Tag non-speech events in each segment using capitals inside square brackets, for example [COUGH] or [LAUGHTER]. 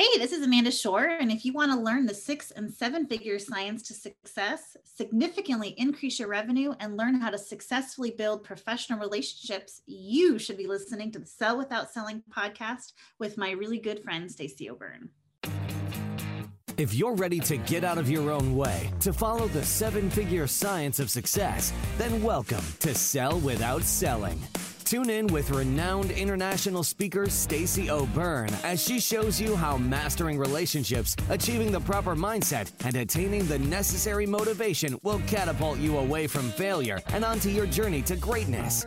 Hey, this is Amanda Shore. And if you want to learn the six and seven figure science to success, significantly increase your revenue, and learn how to successfully build professional relationships, you should be listening to the Sell Without Selling podcast with my really good friend, Stacey O'Byrne. If you're ready to get out of your own way to follow the seven figure science of success, then welcome to Sell Without Selling. Tune in with renowned international speaker Stacey O'Byrne as she shows you how mastering relationships, achieving the proper mindset, and attaining the necessary motivation will catapult you away from failure and onto your journey to greatness.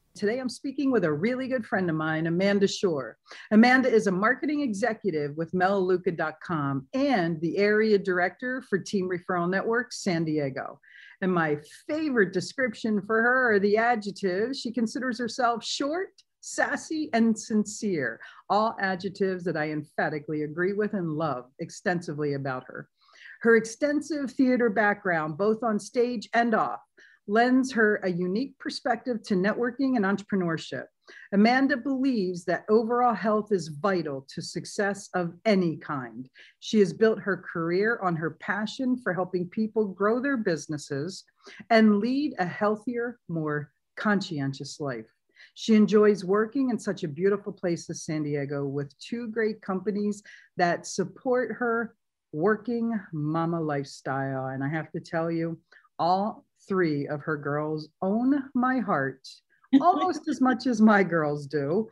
Today, I'm speaking with a really good friend of mine, Amanda Shore. Amanda is a marketing executive with Melaleuca.com and the area director for Team Referral Network San Diego. And my favorite description for her are the adjectives. She considers herself short, sassy, and sincere, all adjectives that I emphatically agree with and love extensively about her. Her extensive theater background, both on stage and off, lends her a unique perspective to networking and entrepreneurship. Amanda believes that overall health is vital to success of any kind. She has built her career on her passion for helping people grow their businesses and lead a healthier, more conscientious life. She enjoys working in such a beautiful place as San Diego with two great companies that support her working mama lifestyle. And I have to tell you, all three of her girls own my heart [LAUGHS] almost as much as my girls do.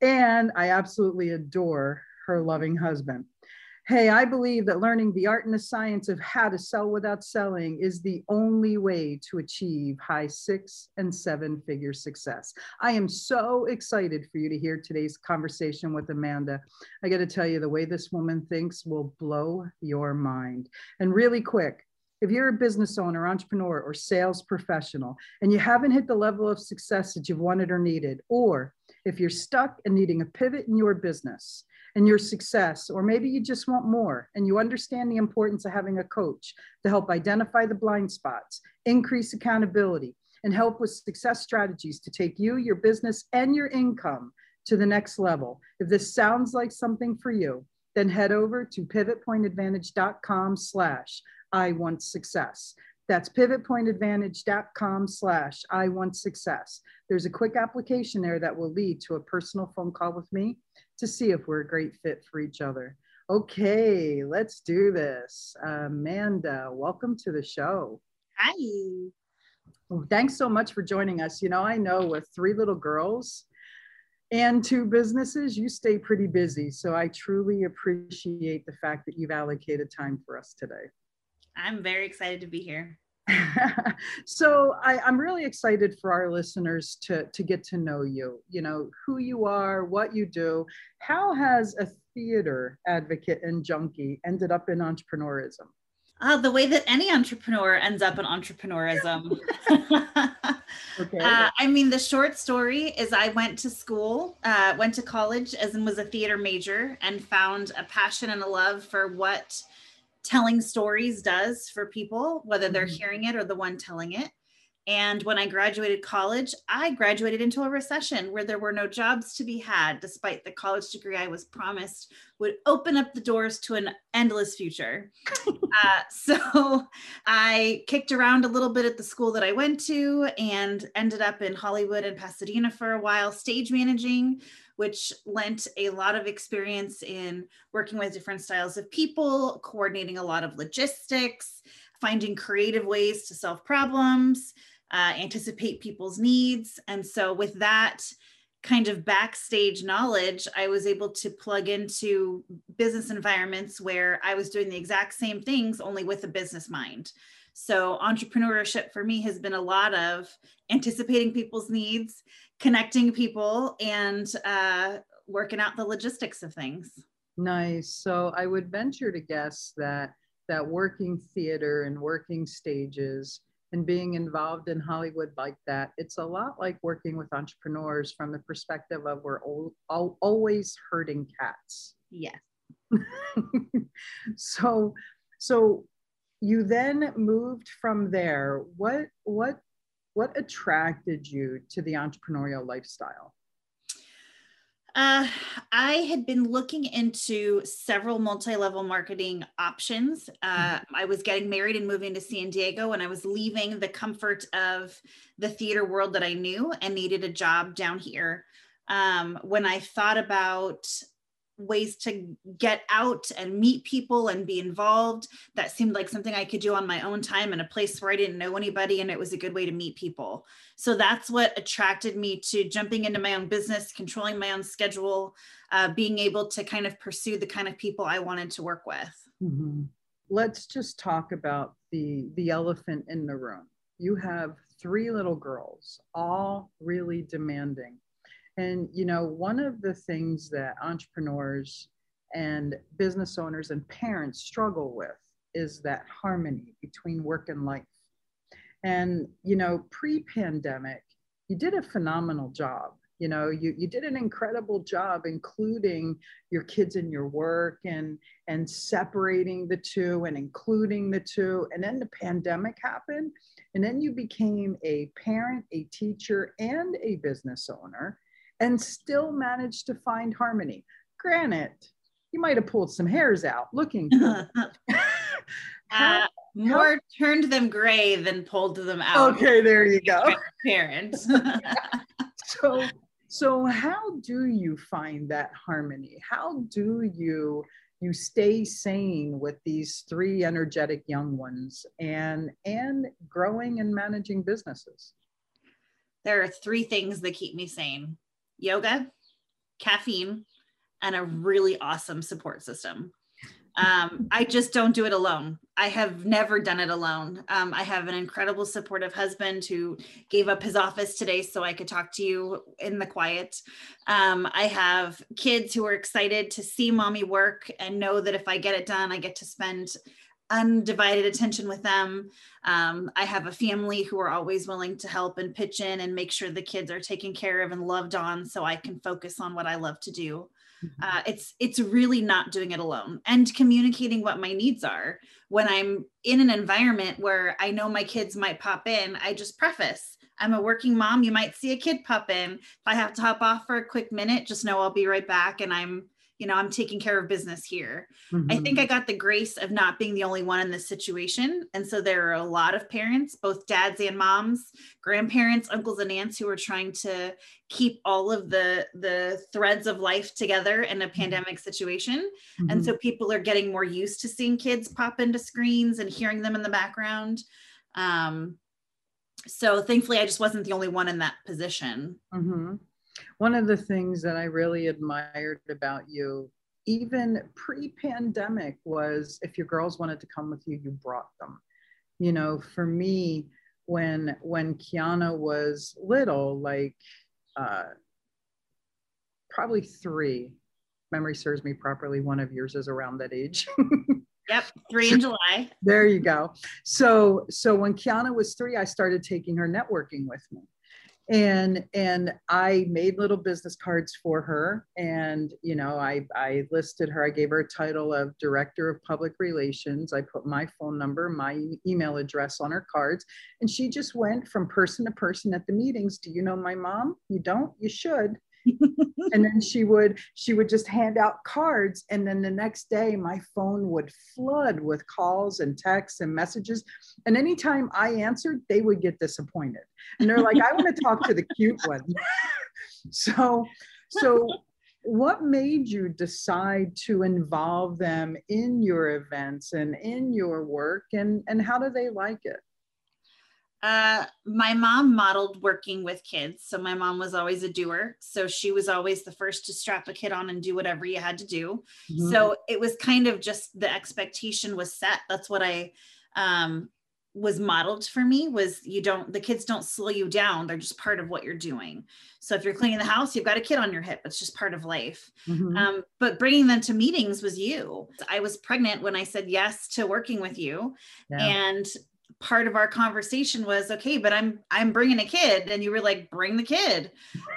And I absolutely adore her loving husband. Hey, I believe that learning the art and the science of how to sell without selling is the only way to achieve high six and seven figure success. I am so excited for you to hear today's conversation with Amanda. I got to tell you, the way this woman thinks will blow your mind. And really quick, if you're a business owner, entrepreneur, or sales professional, and you haven't hit the level of success that you've wanted or needed, or if you're stuck and needing a pivot in your business and your success, or maybe you just want more and you understand the importance of having a coach to help identify the blind spots, increase accountability, and help with success strategies to take you, your business, and your income to the next level. If this sounds like something for you, then head over to pivotpointadvantage.com slash I want success. That's pivotpointadvantage.com slash I want success. There's a quick application there that will lead to a personal phone call with me to see if we're a great fit for each other. Okay, let's do this. Amanda, welcome to the show. Hi. Well, thanks so much for joining us. You know, I know with three little girls and two businesses, you stay pretty busy. So I truly appreciate the fact that you've allocated time for us today. I'm very excited to be here. [LAUGHS] so I, am really excited for our listeners to, to get to know you, you know, who you are, what you do. How has a theater advocate and junkie ended up in entrepreneurism? Uh, the way that any entrepreneur ends up in entrepreneurism. [LAUGHS] okay. Uh, I mean, the short story is I went to school, uh, went to college as and was a theater major and found a passion and a love for what telling stories does for people, whether they're mm-hmm. hearing it or the one telling it. And when I graduated college, I graduated into a recession where there were no jobs to be had, despite the college degree I was promised would open up the doors to an endless future. [LAUGHS] uh, so I kicked around a little bit at the school that I went to and ended up in Hollywood and Pasadena for a while, stage managing which lent a lot of experience in working with different styles of people, coordinating a lot of logistics, finding creative ways to solve problems, uh, anticipate people's needs. And so, with that kind of backstage knowledge, I was able to plug into business environments where I was doing the exact same things, only with a business mind. So, entrepreneurship for me has been a lot of anticipating people's needs, connecting people, and uh, working out the logistics of things. Nice. So, I would venture to guess that that working theater and working stages and being involved in Hollywood like that, it's a lot like working with entrepreneurs from the perspective of we're all, all, always herding cats. Yes. [LAUGHS] so, so you then moved from there. What what what attracted you to the entrepreneurial lifestyle? Uh, I had been looking into several multi-level marketing options. Uh, mm-hmm. I was getting married and moving to San Diego, and I was leaving the comfort of the theater world that I knew and needed a job down here. Um, when I thought about ways to get out and meet people and be involved. That seemed like something i could do on my own time in a place where i didn't know anybody and it was a good way to meet people. So that's what attracted me to jumping into my own business controlling my own schedule uh, being able to kind of pursue the kind of people i wanted to work with. Mm-hmm. let's just talk about the the elephant in the room. You have three little girls all really demanding and, you know, one of the things that entrepreneurs and business owners and parents struggle with is that harmony between work and life. And, you know, pre pandemic, you did a phenomenal job. You know, you, you did an incredible job including your kids in your work and and separating the two and including the two. And then the pandemic happened. And then you became a parent, a teacher, and a business owner and still managed to find harmony. Granted, you might have pulled some hairs out looking. [LAUGHS] uh, more how, turned them gray than pulled them out. Okay, there you go. Parents. [LAUGHS] [LAUGHS] so, so how do you find that harmony? How do you you stay sane with these three energetic young ones and and growing and managing businesses? There are three things that keep me sane yoga, caffeine, and a really awesome support system. Um, I just don't do it alone. I have never done it alone. Um, I have an incredible supportive husband who gave up his office today so I could talk to you in the quiet. Um, I have kids who are excited to see mommy work and know that if I get it done, I get to spend undivided attention with them. Um, I have a family who are always willing to help and pitch in and make sure the kids are taken care of and loved on so I can focus on what I love to do. Mm-hmm. Uh, it's it's really not doing it alone and communicating what my needs are when i'm in an environment where i know my kids might pop in i just preface i'm a working mom you might see a kid pop in if i have to hop off for a quick minute just know i'll be right back and i'm you know i'm taking care of business here mm-hmm. i think i got the grace of not being the only one in this situation and so there are a lot of parents both dads and moms grandparents uncles and aunts who are trying to keep all of the the threads of life together in a mm-hmm. pandemic situation mm-hmm. and so people are getting more used to seeing kids pop into screens and hearing them in the background um, so thankfully i just wasn't the only one in that position mm-hmm one of the things that I really admired about you, even pre pandemic, was if your girls wanted to come with you, you brought them. You know, for me, when when Kiana was little, like uh, probably three, memory serves me properly, one of yours is around that age. [LAUGHS] Yep, three in July. There you go. So, so when Kiana was three, I started taking her networking with me and and i made little business cards for her and you know i i listed her i gave her a title of director of public relations. I put my phone number my email address on her cards and she just went from person to person at the meetings. Do you know my mom? You don't? You should and then [LAUGHS] she would she would just hand out cards. And then the next day my phone would flood with calls and texts and messages. And anytime i answered they would get disappointed. And they're like i want to talk to the cute one. [LAUGHS] So so what made you decide to involve them in your events and in your work? And and how do they like it uh, my mom modeled working with kids. So my mom was always a doer. So she was always the first to strap a kid on and do whatever you had to do. Mm-hmm. So it was kind of just the expectation was set. That's what I um, was modeled for me was you don't the kids don't slow you down they're just part of what you're doing so if you're cleaning the house you've got a kid on your hip it's just part of life mm-hmm. um, but bringing them to meetings was you i was pregnant when i said yes to working with you yeah. and part of our conversation was okay but i'm i'm bringing a kid. And you were like bring the kid.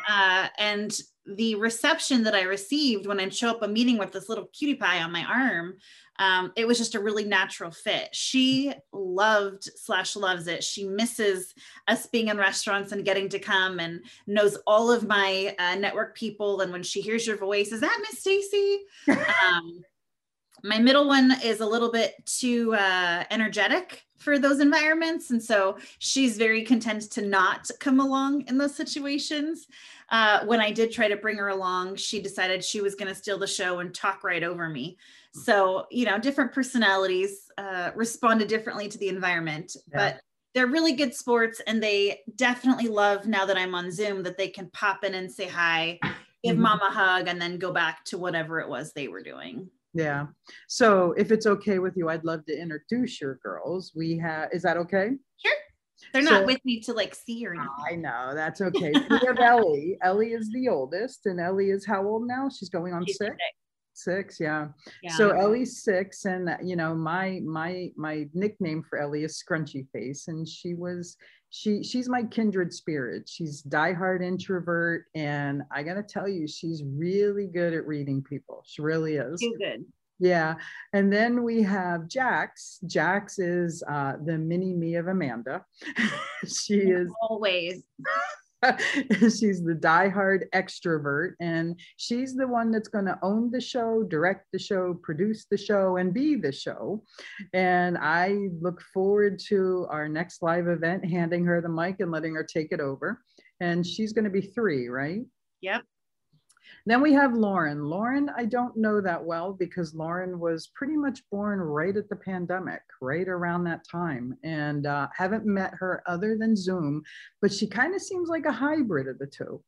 Uh, and the reception that i received when i show up a meeting with this little cutie pie on my arm um, it was just a really natural fit. She loved slash loves it. She misses us being in restaurants and getting to come and knows all of my uh, network people. And when she hears your voice is that miss stacy? [LAUGHS] Um, my middle one is a little bit too uh, energetic for those environments. And so she's very content to not come along in those situations. Uh, when I did try to bring her along, she decided she was going to steal the show and talk right over me. So, you know, different personalities uh, responded differently to the environment, yeah. but they're really good sports and they definitely love now that I'm on Zoom that they can pop in and say hi, give mm-hmm. mom a hug, and then go back to whatever it was they were doing. Yeah. So if it's okay with you, I'd love to introduce your girls. We have, is that okay? Sure. They're not with me to like see or anything. I know that's okay. we have Ellie. [LAUGHS] Ellie is the oldest, and Ellie is how old now? She's going on She's six. six. Six, yeah. yeah. So Ellie's six, and you know my my my nickname for Ellie is Scrunchy Face, and she was she she's my kindred spirit. She's diehard introvert, and I gotta tell you, she's really good at reading people. She really is. Too good. Yeah, and then we have Jax. Jax is uh, the mini me of Amanda. [LAUGHS] she is always. [LAUGHS] [LAUGHS] she's the diehard extrovert, and she's the one that's going to own the show, direct the show, produce the show, and be the show. And I look forward to our next live event, handing her the mic and letting her take it over. And she's going to be three, right? Yep. Then we have Lauren. Lauren, I don't know that well because Lauren was pretty much born right at the pandemic, right around that time, and uh, haven't met her other than Zoom, but she kind of seems like a hybrid of the two.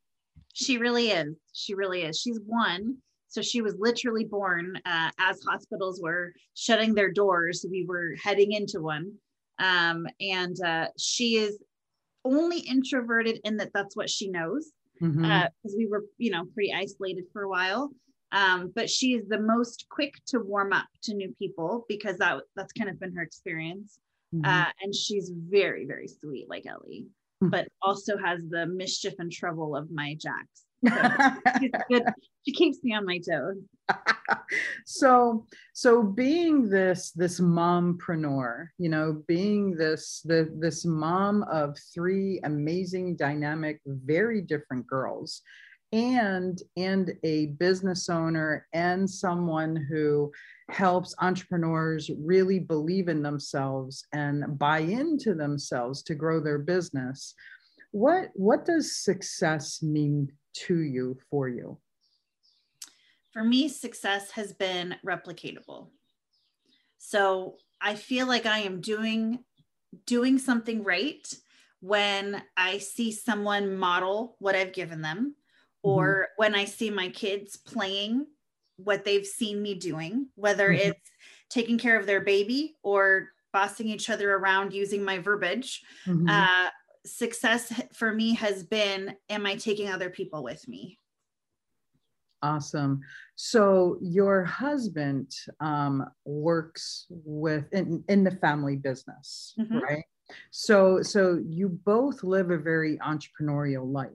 She really is. She really is. She's one. So she was literally born uh, as hospitals were shutting their doors. We were heading into one. Um, and uh, she is only introverted in that that's what she knows because mm-hmm. uh, we were, you know, pretty isolated for a while. Um, but she is the most quick to warm up to new people because that that's kind of been her experience. Mm-hmm. Uh, and she's very, very sweet, like Ellie, mm-hmm. but also has the mischief and trouble of my Jax. [LAUGHS] She keeps me on my toes. [LAUGHS] so so being this this mompreneur you know being this the this mom of three amazing dynamic very different girls and and a business owner and someone who helps entrepreneurs really believe in themselves and buy into themselves to grow their business what what does success mean to you for you for me, success has been replicatable. So I feel like I am doing doing something right when I see someone model what I've given them, or mm-hmm. when I see my kids playing what they've seen me doing, whether mm-hmm. it's taking care of their baby or bossing each other around using my verbiage. Mm-hmm. Uh, success for me has been Am I taking other people with me? Awesome. So your husband um, works with in, in the family business, mm-hmm. right? So so you both live a very entrepreneurial life.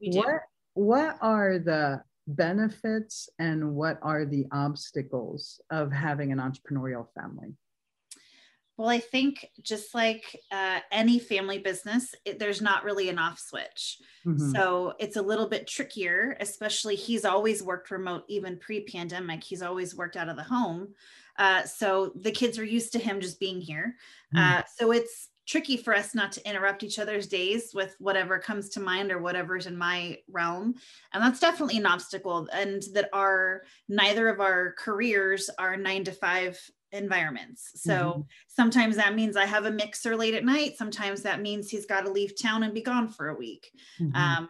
We do. What what are the benefits and what are the obstacles of having an entrepreneurial family? Well, I think just like uh, any family business, it, there's not really an off switch. Mm-hmm. So it's a little bit trickier, especially he's always worked remote, even pre pandemic. He's always worked out of the home. Uh, so the kids are used to him just being here. Mm-hmm. Uh, so it's tricky for us not to interrupt each other's days with whatever comes to mind or whatever's in my realm and that's definitely an obstacle and that our neither of our careers are nine to five environments. So mm-hmm. sometimes that means I have a mixer late at night. Sometimes that means he's got to leave town and be gone for a week. Mm-hmm. Um,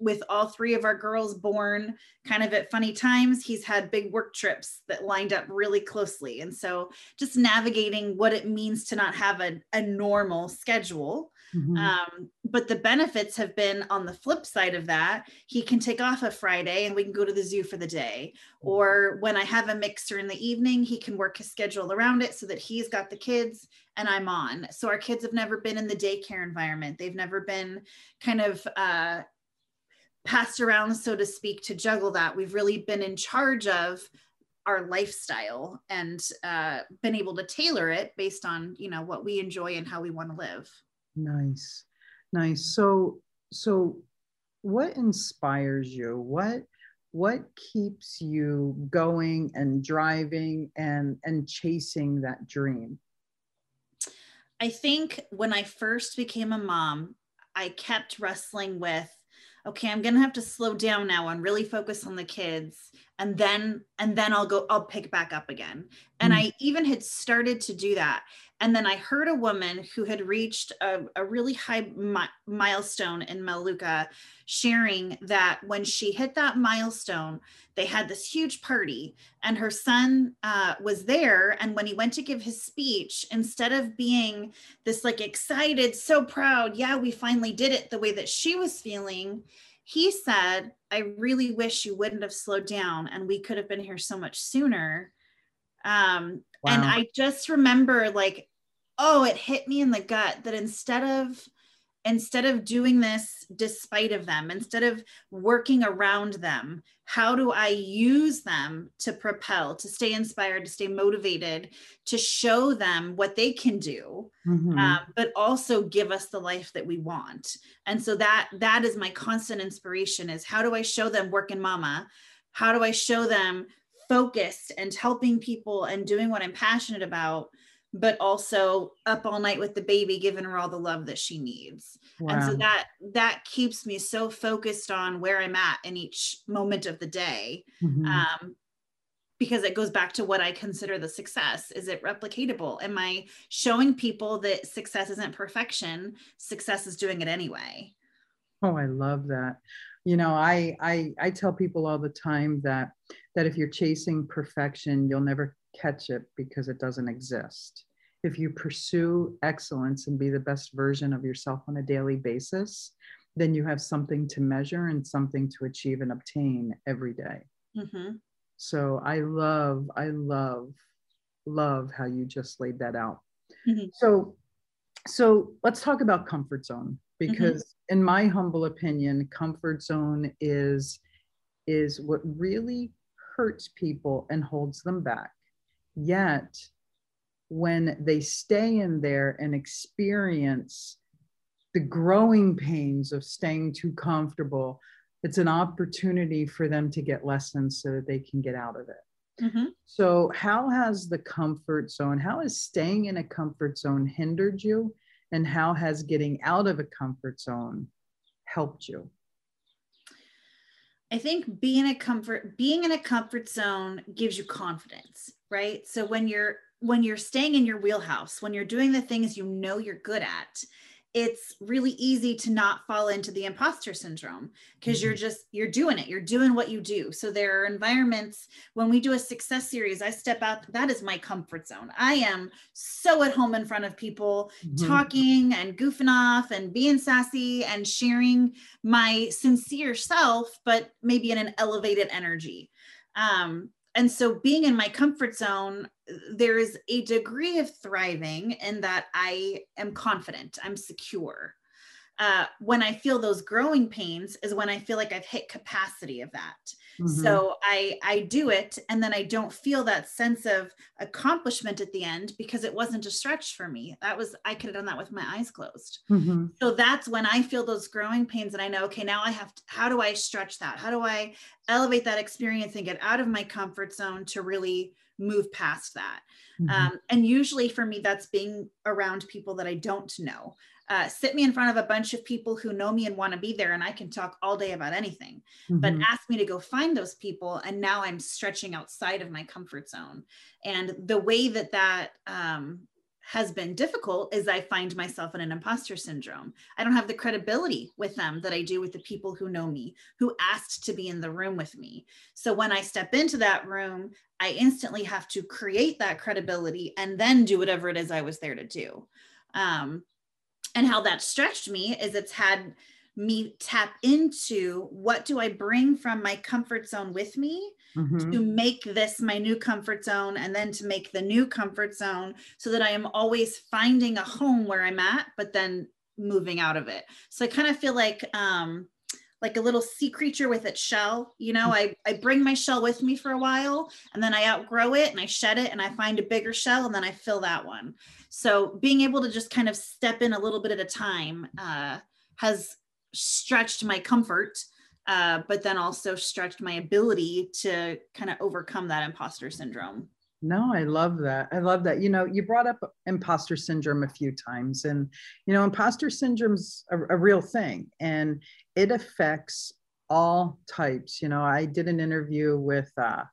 with all three of our girls born kind of at funny times, he's had big work trips that lined up really closely. And so just navigating what it means to not have a, a normal schedule. Mm-hmm. Um, but the benefits have been on the flip side of that he can take off a friday and we can go to the zoo for the day. Or when i have a mixer in the evening he can work his schedule around it so that he's got the kids and i'm on. So our kids have never been in the daycare environment. They've never been kind of uh, passed around so to speak to juggle that. We've really been in charge of our lifestyle and uh, been able to tailor it based on you know what we enjoy and how we want to live. Nice nice. So so what inspires you? What what keeps you going and driving and and chasing that dream? I think when i first became a mom i kept wrestling with okay i'm gonna have to slow down now and really focus on the kids and then and then i'll go i'll pick back up again. And mm. i even had started to do that and then i heard a woman who had reached a, a really high mi- milestone in Melaleuca sharing that when she hit that milestone they had this huge party and her son uh, was there and when he went to give his speech instead of being this like excited so proud yeah we finally did it the way that she was feeling he said, I really wish you wouldn't have slowed down and we could have been here so much sooner. Um, wow. And I just remember, like, oh, it hit me in the gut that instead of instead of doing this despite of them instead of working around them how do i use them to propel to stay inspired to stay motivated to show them what they can do mm-hmm. um, but also give us the life that we want and so that that is my constant inspiration is how do i show them working mama how do i show them focused and helping people and doing what i'm passionate about but also up all night with the baby giving her all the love that she needs. Wow. and so that that keeps me so focused on where i'm at in each moment of the day mm-hmm. um, because it goes back to what i consider the success. Is it replicatable? Am i showing people that success isn't perfection? Success is doing it anyway. Oh i love that. You know i i i tell people all the time that that if you're chasing perfection you'll never catch it because it doesn't exist. If you pursue excellence and be the best version of yourself on a daily basis, then you have something to measure and something to achieve and obtain every day. Mm-hmm. So I love, I love, love how you just laid that out. Mm-hmm. So, so let's talk about comfort zone because, mm-hmm. in my humble opinion, comfort zone is is what really hurts people and holds them back. Yet, when they stay in there and experience the growing pains of staying too comfortable, it's an opportunity for them to get lessons so that they can get out of it. Mm-hmm. So, how has the comfort zone, how has staying in a comfort zone hindered you? And how has getting out of a comfort zone helped you? I think being a comfort being in a comfort zone gives you confidence, right? So when you're when you're staying in your wheelhouse, when you're doing the things you know you're good at, it's really easy to not fall into the imposter syndrome because mm-hmm. you're just you're doing it you're doing what you do so there are environments when we do a success series i step out that is my comfort zone i am so at home in front of people mm-hmm. talking and goofing off and being sassy and sharing my sincere self but maybe in an elevated energy um, and so being in my comfort zone there is a degree of thriving in that i am confident i'm secure uh, when i feel those growing pains is when i feel like i've hit capacity of that Mm-hmm. So I I do it and then I don't feel that sense of accomplishment at the end because it wasn't a stretch for me. That was I could have done that with my eyes closed. Mm-hmm. So that's when I feel those growing pains and I know okay, now I have to, how do I stretch that? How do I elevate that experience and get out of my comfort zone to really move past that? Mm-hmm. Um, and usually for me, that's being around people that I don't know uh, sit me in front of a bunch of people who know me and want to be there and i can talk all day about anything mm-hmm. but ask me to go find those people and now i'm stretching outside of my comfort zone and the way that that um, has been difficult is I find myself in an imposter syndrome. I don't have the credibility with them that I do with the people who know me, who asked to be in the room with me. So when I step into that room, I instantly have to create that credibility and then do whatever it is I was there to do. Um, and how that stretched me is it's had me tap into what do I bring from my comfort zone with me mm-hmm. to make this my new comfort zone and then to make the new comfort zone so that I am always finding a home where I'm at, but then moving out of it. So I kind of feel like um like a little sea creature with its shell. You know, I, I bring my shell with me for a while and then I outgrow it and I shed it and I find a bigger shell and then I fill that one. So being able to just kind of step in a little bit at a time uh, has stretched my comfort, uh, but then also stretched my ability to kind of overcome that imposter syndrome. No, I love that. I love that. You know, you brought up imposter syndrome a few times, and you know, imposter syndrome's a, a real thing, and it affects all types. You know, I did an interview with uh,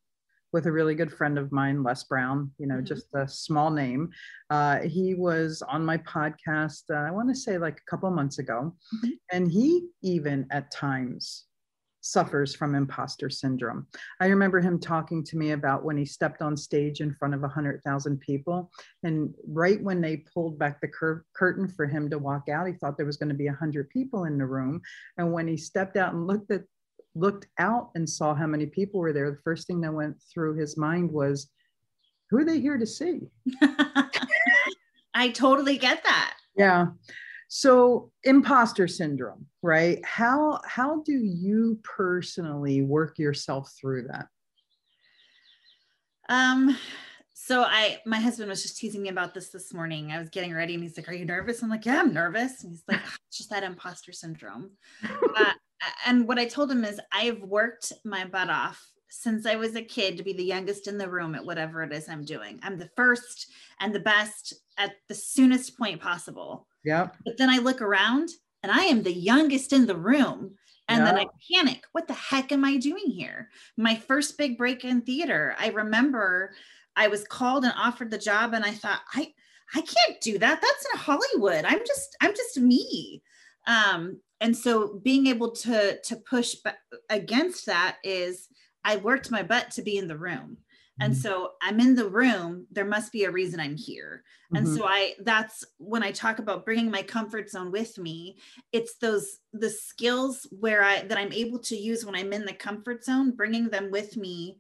with a really good friend of mine, Les Brown. You know, mm-hmm. just a small name. Uh, he was on my podcast. Uh, I want to say like a couple months ago, mm-hmm. and he even at times suffers from imposter syndrome. I remember him talking to me about when he stepped on stage in front of 100,000 people. And right when they pulled back the cur- curtain for him to walk out, he thought there was going to be 100 people in the room. And when he stepped out and looked at looked out and saw how many people were there, the first thing that went through his mind was, who are they here to see? [LAUGHS] I totally get that. Yeah. So imposter syndrome right? How how do you personally work yourself through that? Um so i my husband was just teasing me about this this morning. I was getting ready and he's like are you nervous? I'm like yeah i'm nervous. And he's like it's just that imposter syndrome. [LAUGHS] Uh, and what i told him is i've worked my butt off since I was a kid to be the youngest in the room at whatever it is I'm doing. I'm the first and the best at the soonest point possible. Yeah. But then I look around and I am the youngest in the room. And then I panic. What the heck am I doing here? My first big break in theater, I remember I was called and offered the job and I thought, I I can't do that. That's in Hollywood. I'm just I'm just me. Um, and so being able to to push against that is I worked my butt to be in the room. And mm-hmm. so I'm in the room, there must be a reason I'm here. And mm-hmm. so I that's when I talk about bringing my comfort zone with me, it's those the skills where I that I'm able to use when I'm in the comfort zone, bringing them with me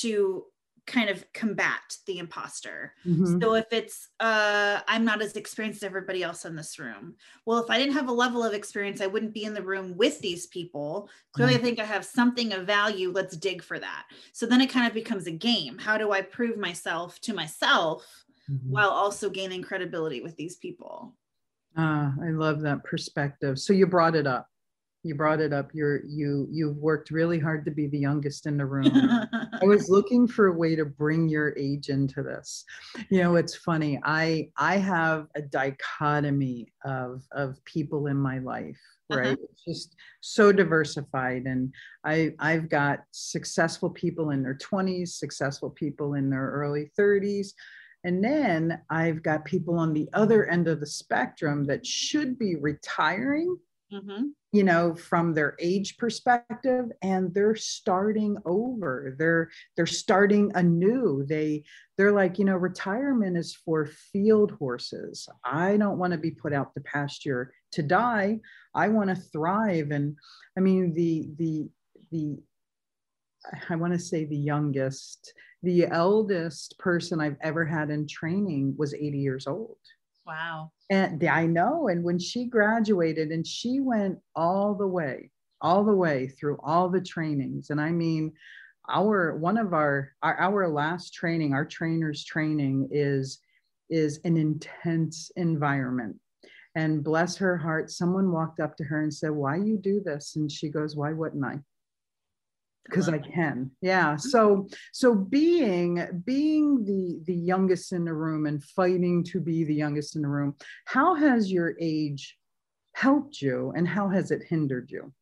to kind of combat the imposter. Mm-hmm. So if it's uh I'm not as experienced as everybody else in this room. Well, if I didn't have a level of experience, I wouldn't be in the room with these people. Clearly mm-hmm. I think I have something of value. Let's dig for that. So then it kind of becomes a game. How do I prove myself to myself mm-hmm. while also gaining credibility with these people? Ah, I love that perspective. So you brought it up you brought it up you're you you've worked really hard to be the youngest in the [LAUGHS] room i was looking for a way to bring your age into this you know it's funny i i have a dichotomy of of people in my life uh-huh. right uh-huh. it's just so diversified and i i've got successful people in their 20s successful people in their early 30s and then I've got people on the other end of the spectrum that should be retiring mm-hmm. You know from their age perspective and they're starting over. They're they're starting anew. They they're like you know retirement is for field horses. I don't want to be put out to pasture to die. I want to thrive. And i mean the the the I want to say the youngest, the eldest person I've ever had in training was 80 years old. Wow. And I know. And when she graduated and she went all the way, all the way through all the trainings. And I mean, our one of our, our our last training, our trainers training is is an intense environment. And bless her heart, someone walked up to her and said, Why you do this? And she goes, Why wouldn't I? Because I can. Yeah. Mm-hmm. So so being being the the youngest in the room and fighting to be the youngest in the room, how has your age helped you and how has it hindered you?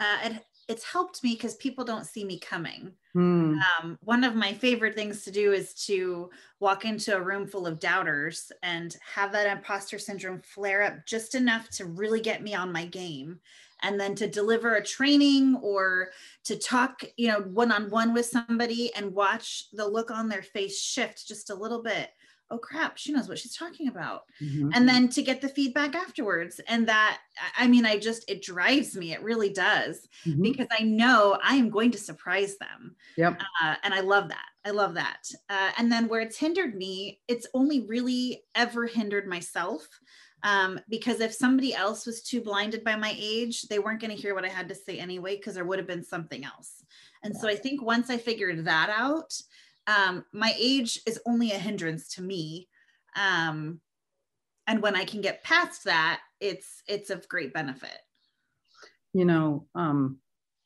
Uh, it, it's helped me because people don't see me coming. Mm. Um, one of my favorite things to do is to walk into a room full of doubters and have that imposter syndrome flare up just enough to really get me on my game and then to deliver a training or to talk you know one on one with somebody and watch the look on their face shift just a little bit oh crap, she knows what she's talking about. Mm-hmm. And then to get the feedback afterwards. And that, I mean, I just, it drives me. It really does mm-hmm. because I know I am going to surprise them. Yep. Uh, and I love that. I love that. Uh, and then where it's hindered me, it's only really ever hindered myself. Um, because if somebody else was too blinded by my age, they weren't going to hear what I had to say anyway, because there would have been something else. And yeah. so I think once I figured that out, um, my age is only a hindrance to me. Um, and when I can get past that, it's it's of great benefit. You know, um,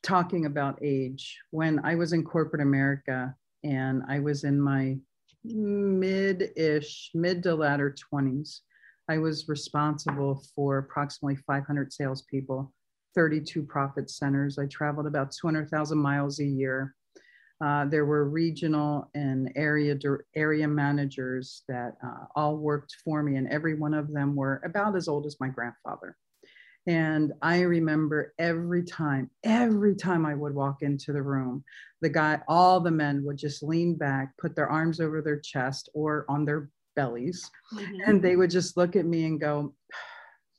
talking about age, when I was in corporate America and I was in my mid-ish, mid to latter 20s, I was responsible for approximately 500 salespeople, 32 profit centers. I traveled about 200,000 miles a year. Uh, there were regional and area area managers that uh, all worked for me, and every one of them were about as old as my grandfather. And I remember every time, every time I would walk into the room, the guy, all the men would just lean back, put their arms over their chest or on their bellies, mm-hmm. and they would just look at me and go,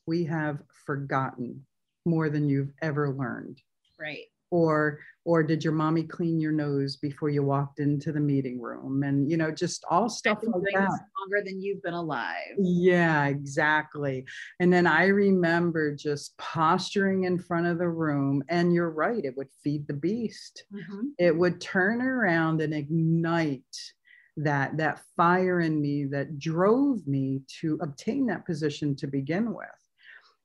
"We have forgotten more than you've ever learned." Right. Or or did your mommy clean your nose before you walked into the meeting room? And you know just all stuff like that. longer than you've been alive. Yeah exactly. And then i remember just posturing in front of the room and you're right it would feed the beast. Mm-hmm. it would turn around and ignite that that fire in me that drove me to obtain that position to begin with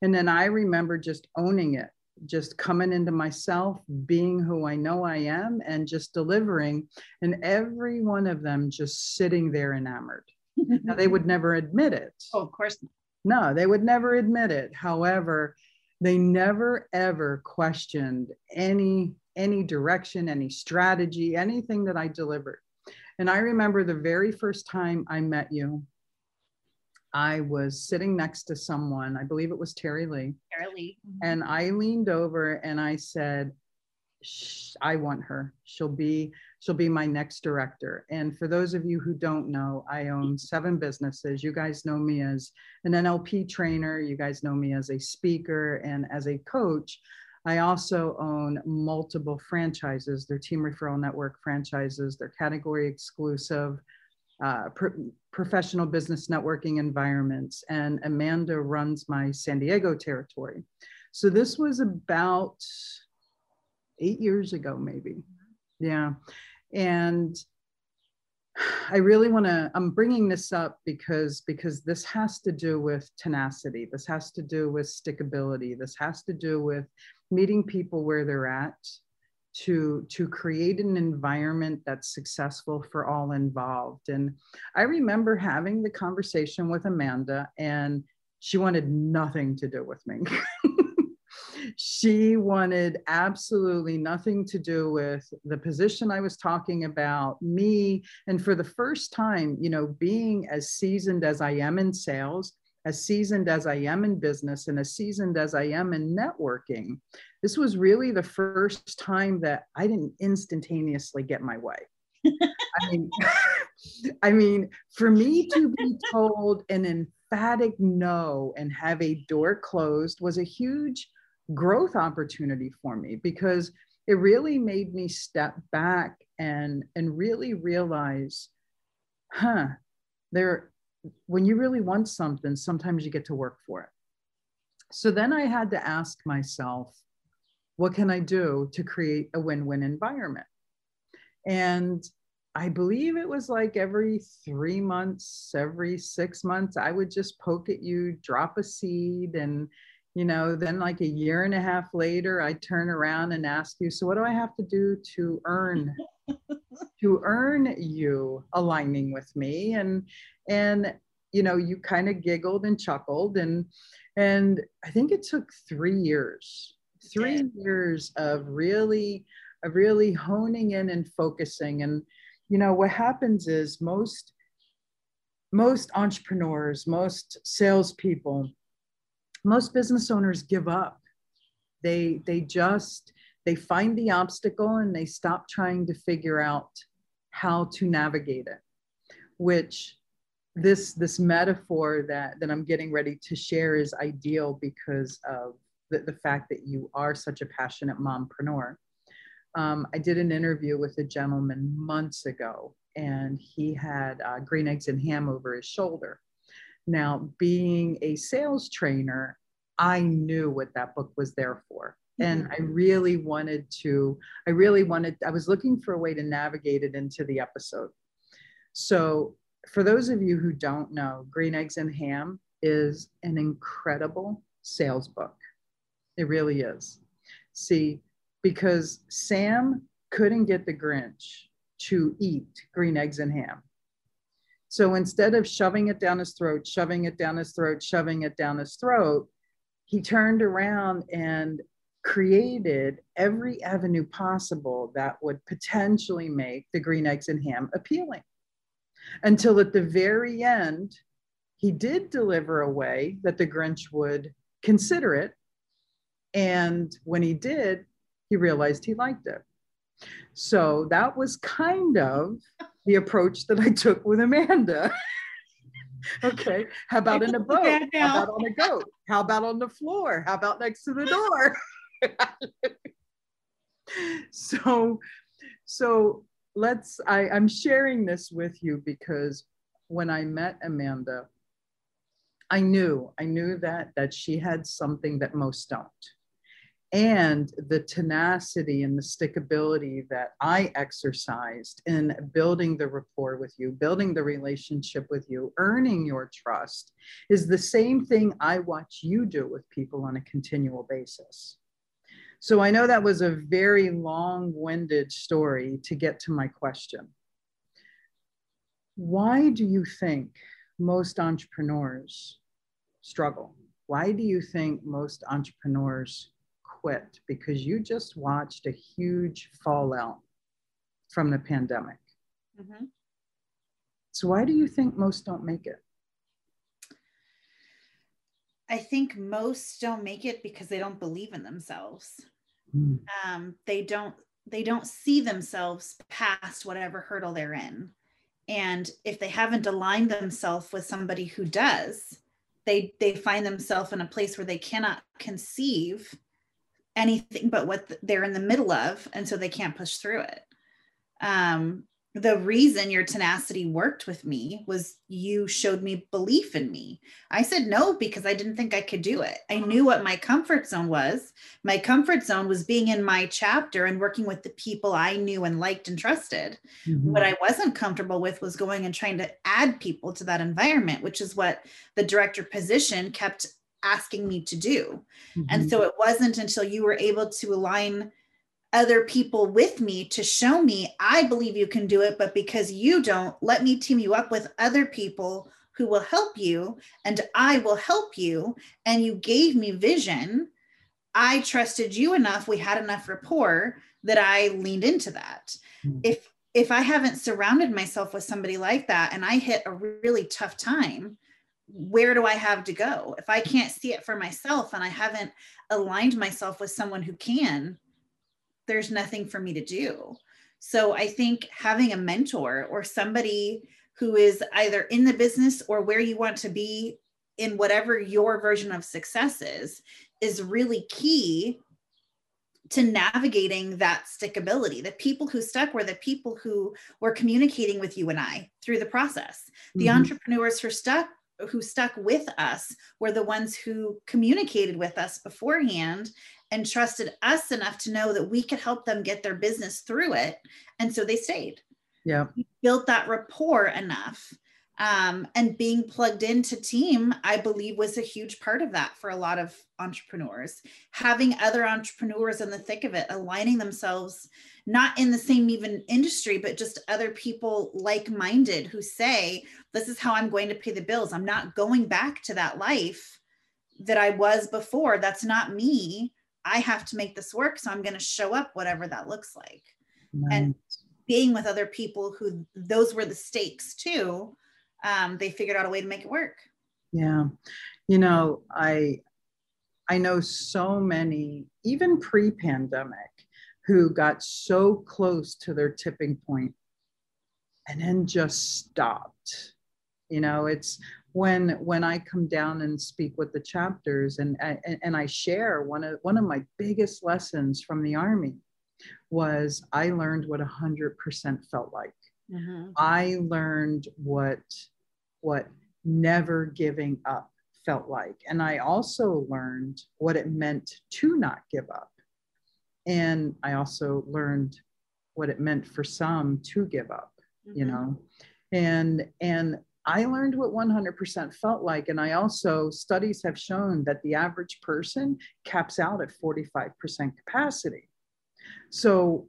and then i remember just owning it just coming into myself, being who I know I am, and just delivering. And every one of them just sitting there enamored. [LAUGHS] now, they would never admit it. Oh, of course not. No, they would never admit it. However, they never ever questioned any any direction, any strategy, anything that I delivered. And I remember the very first time I met you, I was sitting next to someone, I believe it was Terry Lee. Terry Lee. Mm-hmm. And I leaned over and I said, I want her. She'll be she'll be my next director. And for those of you who don't know, I own seven businesses. You guys know me as an NLP trainer, you guys know me as a speaker and as a coach. I also own multiple franchises. They're team referral network franchises. They're category exclusive uh, pro- professional business networking environments, and Amanda runs my San Diego territory. So this was about eight years ago, maybe. Yeah. And I really want to I'm bringing this up because because this has to do with tenacity. This has to do with stickability. This has to do with meeting people where they're at to to create an environment that's successful for all involved and i remember having the conversation with amanda and she wanted nothing to do with me [LAUGHS] she wanted absolutely nothing to do with the position i was talking about me and for the first time you know being as seasoned as i am in sales as seasoned as I am in business and as seasoned as I am in networking, this was really the first time that I didn't instantaneously get my way. I mean, [LAUGHS] I mean, for me to be told an emphatic no and have a door closed was a huge growth opportunity for me because it really made me step back and and really realize, huh, there when you really want something, sometimes you get to work for it. So then I had to ask myself, what can I do to create a win win environment? And I believe it was like every three months, every six months, I would just poke at you, drop a seed. And, you know, then like a year and a half later, I turn around and ask you, so what do I have to do to earn [LAUGHS] to earn you aligning with me and and you know you kind of giggled and chuckled and and i think it took three years three yeah. years of really of really honing in and focusing and you know what happens is most most entrepreneurs most salespeople most business owners give up they they just they find the obstacle and they stop trying to figure out how to navigate it, which this this metaphor that that I'm getting ready to share is ideal because of the, the fact that you are such a passionate mompreneur. Um, I did an interview with a gentleman months ago, and he had uh, green eggs and ham over his shoulder. Now, being a sales trainer, I knew what that book was there for. And mm-hmm. I really wanted to, I really wanted, I was looking for a way to navigate it into the episode. So, for those of you who don't know, Green Eggs and Ham is an incredible sales book. It really is. See, because Sam couldn't get the Grinch to eat green eggs and ham. So instead of shoving it down his throat, shoving it down his throat, shoving it down his throat, he turned around and created every avenue possible that would potentially make the green eggs and ham appealing. Until at the very end, he did deliver a way that the Grinch would consider it. And when he did, he realized he liked it. So that was kind of the approach that I took with Amanda. [LAUGHS] okay. How about in a boat? How about on a goat? How about on the floor? How about next to the door? [LAUGHS] so, so let's, I, I'm sharing this with you because when I met Amanda, I knew, I knew that that she had something that most don't and the tenacity and the stickability that I exercised in building the rapport with you, building the relationship with you, earning your trust is the same thing I watch you do with people on a continual basis. So I know that was a very long winded story to get to my question. Why do you think most entrepreneurs struggle? Why do you think most entrepreneurs quit because you just watched a huge fallout from the pandemic. Mm-hmm. So, why do you think most don't make it? I think most don't make it because they don't believe in themselves. Mm. Um, they don't they don't see themselves past whatever hurdle they're in. And if they haven't aligned themselves with somebody who does, they they find themselves in a place where they cannot conceive anything but what they're in the middle of and so they can't push through it um, the reason your tenacity worked with me was you showed me belief in me. I said no because I didn't think I could do it. I knew what my comfort zone was. My comfort zone was being in my chapter and working with the people I knew and liked and trusted. Mm-hmm. What I wasn't comfortable with was going and trying to add people to that environment, which is what the director position kept asking me to do. Mm-hmm. And so it wasn't until you were able to align other people with me to show me, I believe you can do it, but because you don't, let me team you up with other people who will help you and I will help you. And you gave me vision. I trusted you enough, we had enough rapport that I leaned into that. Mm-hmm. If if I haven't surrounded myself with somebody like that and I hit a really tough time, where do I have to go? If I can't see it for myself and I haven't aligned myself with someone who can, there's nothing for me to do. So I think having a mentor or somebody who is either in the business or where you want to be in whatever your version of success is, is really key to navigating that stickability. The people who stuck were the people who were communicating with you and I through the process. The mm-hmm. entrepreneurs who stuck who stuck with us were the ones who communicated with us beforehand and trusted us enough to know that we could help them get their business through it. And so they stayed. Yeah. We built that rapport enough um, and being plugged into team i believe was a huge part of that for a lot of entrepreneurs. Having other entrepreneurs in the thick of it aligning themselves not in the same even industry but just other people like-minded who say this is how i'm going to pay the bills. I'm not going back to that life that i was before. That's not me. I have to make this work so i'm going to show up whatever that looks like. Nice. and being with other people who those were the stakes too um, they figured out a way to make it work. Yeah. You know, I I know so many, even pre-pandemic, who got so close to their tipping point and then just stopped you know it's when when i come down and speak with the chapters and and, and i share one of one of my biggest lessons from the army was i learned what 100% felt like mm-hmm. i learned what what never giving up felt like and i also learned what it meant to not give up and i also learned what it meant for some to give up mm-hmm. you know and and I learned what 100% felt like. And I also, studies have shown that the average person caps out at 45% capacity. So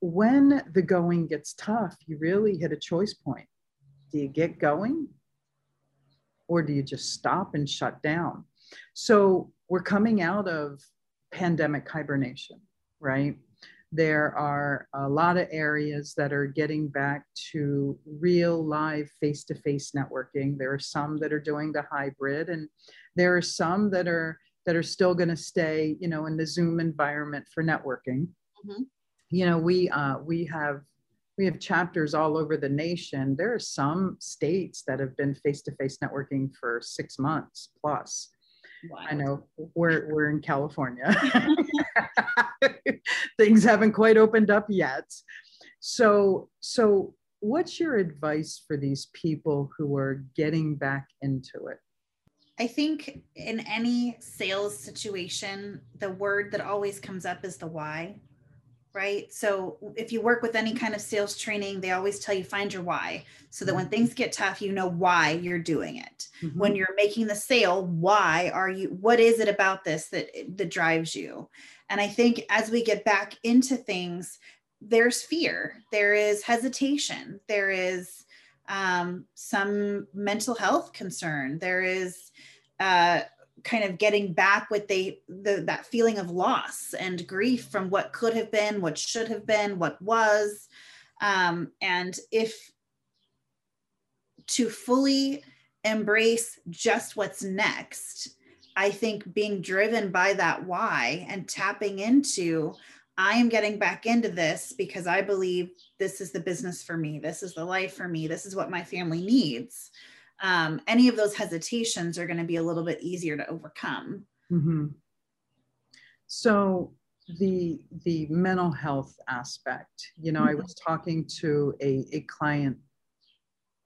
when the going gets tough, you really hit a choice point. Do you get going or do you just stop and shut down? So we're coming out of pandemic hibernation, right? There are a lot of areas that are getting back to real live face to face networking. There are some that are doing the hybrid, and there are some that are that are still going to stay, you know, in the Zoom environment for networking. Mm-hmm. You know, we uh, we have we have chapters all over the nation. There are some states that have been face to face networking for six months plus. Wow. I know we're we're in California. [LAUGHS] Things haven't quite opened up yet. So so what's your advice for these people who are getting back into it? I think in any sales situation, the word that always comes up is the why right? So if you work with any kind of sales training, they always tell you find your why so that when things get tough, you know why you're doing it. Mm-hmm. When you're making the sale, why are you what is it about this that that drives you? And I think as we get back into things, there's fear, there is hesitation, there is um, some mental health concern, there is uh, kind of getting back what they the, that feeling of loss and grief from what could have been what should have been what was. Um, and if to fully embrace just what's next i think being driven by that why and tapping into i am getting back into this because i believe this is the business for me. This is the life for me. This is what my family needs um, any of those hesitations are going to be a little bit easier to overcome. Mm-hmm. So the the mental health aspect, you know, mm-hmm. I was talking to a, a client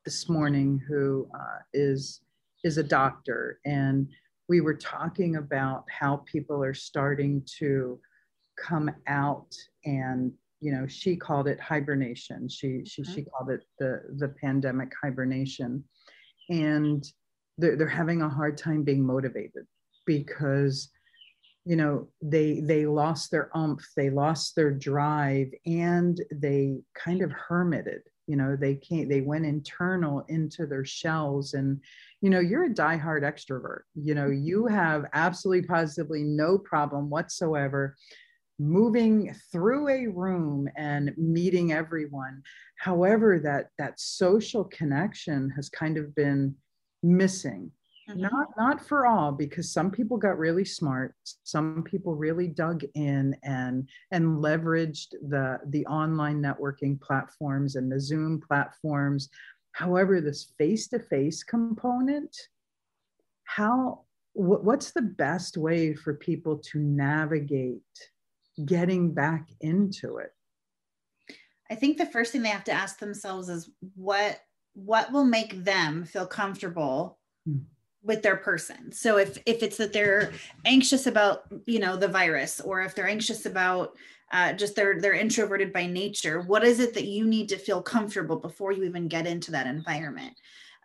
this morning who uh, is is a doctor, and we were talking about how people are starting to come out and you know she called it hibernation she she, mm-hmm. she called it the the pandemic hibernation and they're, they're having a hard time being motivated because you know they they lost their umph they lost their drive and they kind of hermited you know they can't they went internal into their shells. And you know you're a diehard extrovert you know you have absolutely positively no problem whatsoever moving through a room and meeting everyone. However that that social connection has kind of been missing. Mm-hmm. not not for all because some people got really smart some people really dug in and and leveraged the the online networking platforms and the zoom platforms. However this face to face component how what's the best way for people to navigate getting back into it? I think the first thing they have to ask themselves is what what will make them feel comfortable mm. with their person. So if if it's that they're anxious about you know the virus, or if they're anxious about uh, just they're they're introverted by nature, what is it that you need to feel comfortable before you even get into that environment?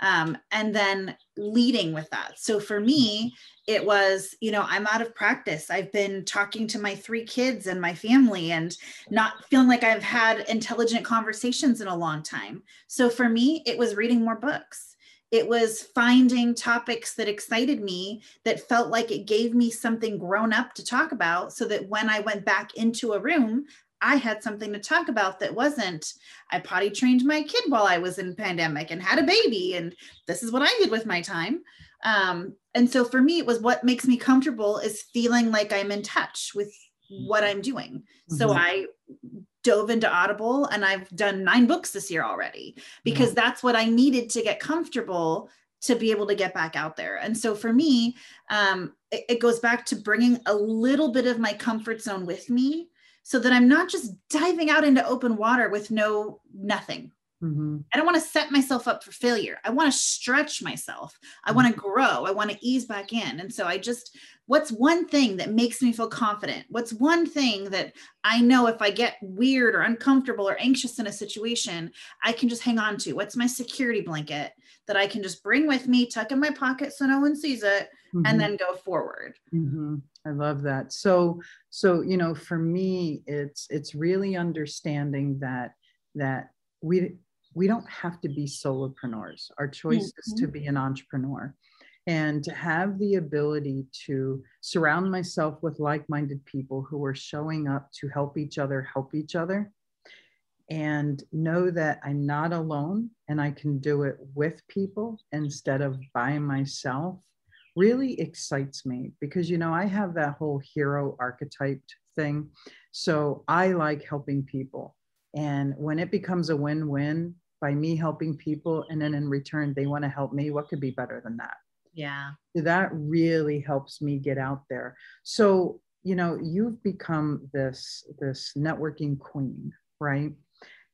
Um, and then leading with that. So for me, it was, you know, I'm out of practice. I've been talking to my three kids and my family and not feeling like I've had intelligent conversations in a long time. So for me, it was reading more books. It was finding topics that excited me, that felt like it gave me something grown up to talk about, so that when I went back into a room, I had something to talk about that wasn't I potty trained my kid while I was in pandemic and had a baby and this is what I did with my time. Um, and so for me, it was what makes me comfortable is feeling like I'm in touch with what I'm doing. Mm-hmm. So I dove into Audible and I've done nine books this year already because yeah. that's what I needed to get comfortable to be able to get back out there. And so for me, um, it, it goes back to bringing a little bit of my comfort zone with me so that I'm not just diving out into open water with no nothing. Mm-hmm. I don't want to set myself up for failure. I want to stretch myself. I want to mm-hmm. grow. I want to ease back in. And so I just, what's one thing that makes me feel confident? What's one thing that I know if I get weird or uncomfortable or anxious in a situation, I can just hang on to? What's my security blanket that I can just bring with me, tuck in my pocket so no one sees it, mm-hmm. and then go forward? Mm-hmm. I love that. So, so you know, for me, it's it's really understanding that that we we don't have to be solopreneurs. Our choice mm-hmm. is to mm-hmm. be an entrepreneur and to have the ability to surround myself with like-minded people who are showing up to help each other help each other and know that I'm not alone and I can do it with people instead of by myself really excites me because you know I have that whole hero archetype thing. So I like helping people. And when it becomes a win-win by me helping people and then in return they want to help me what could be better than that? Yeah. So that really helps me get out there. So you know you've become this this networking queen right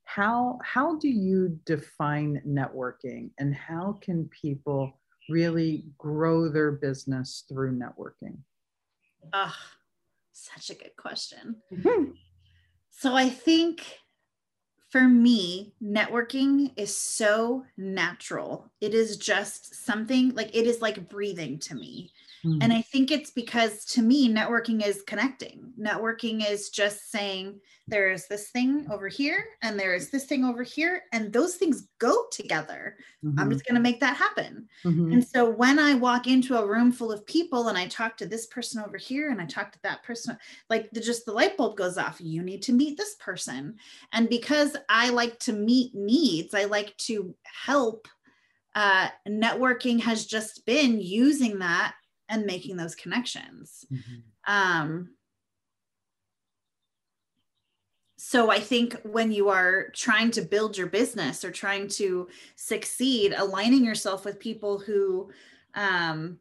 how how do you define networking and how can people really grow their business through networking ah oh, such a good question mm-hmm. so i think for me, networking is so natural. It is just something like it is like breathing to me. Mm. And I think it's because to me, networking is connecting. Networking is just saying, there is this thing over here, and there is this thing over here, and those things go together. Mm-hmm. I'm just going to make that happen. Mm-hmm. And so when I walk into a room full of people and I talk to this person over here and I talk to that person, like the, just the light bulb goes off. You need to meet this person. And because I like to meet needs, I like to help. Uh, networking has just been using that and making those connections. Mm-hmm. Um, so I think when you are trying to build your business or trying to succeed, aligning yourself with people who, um,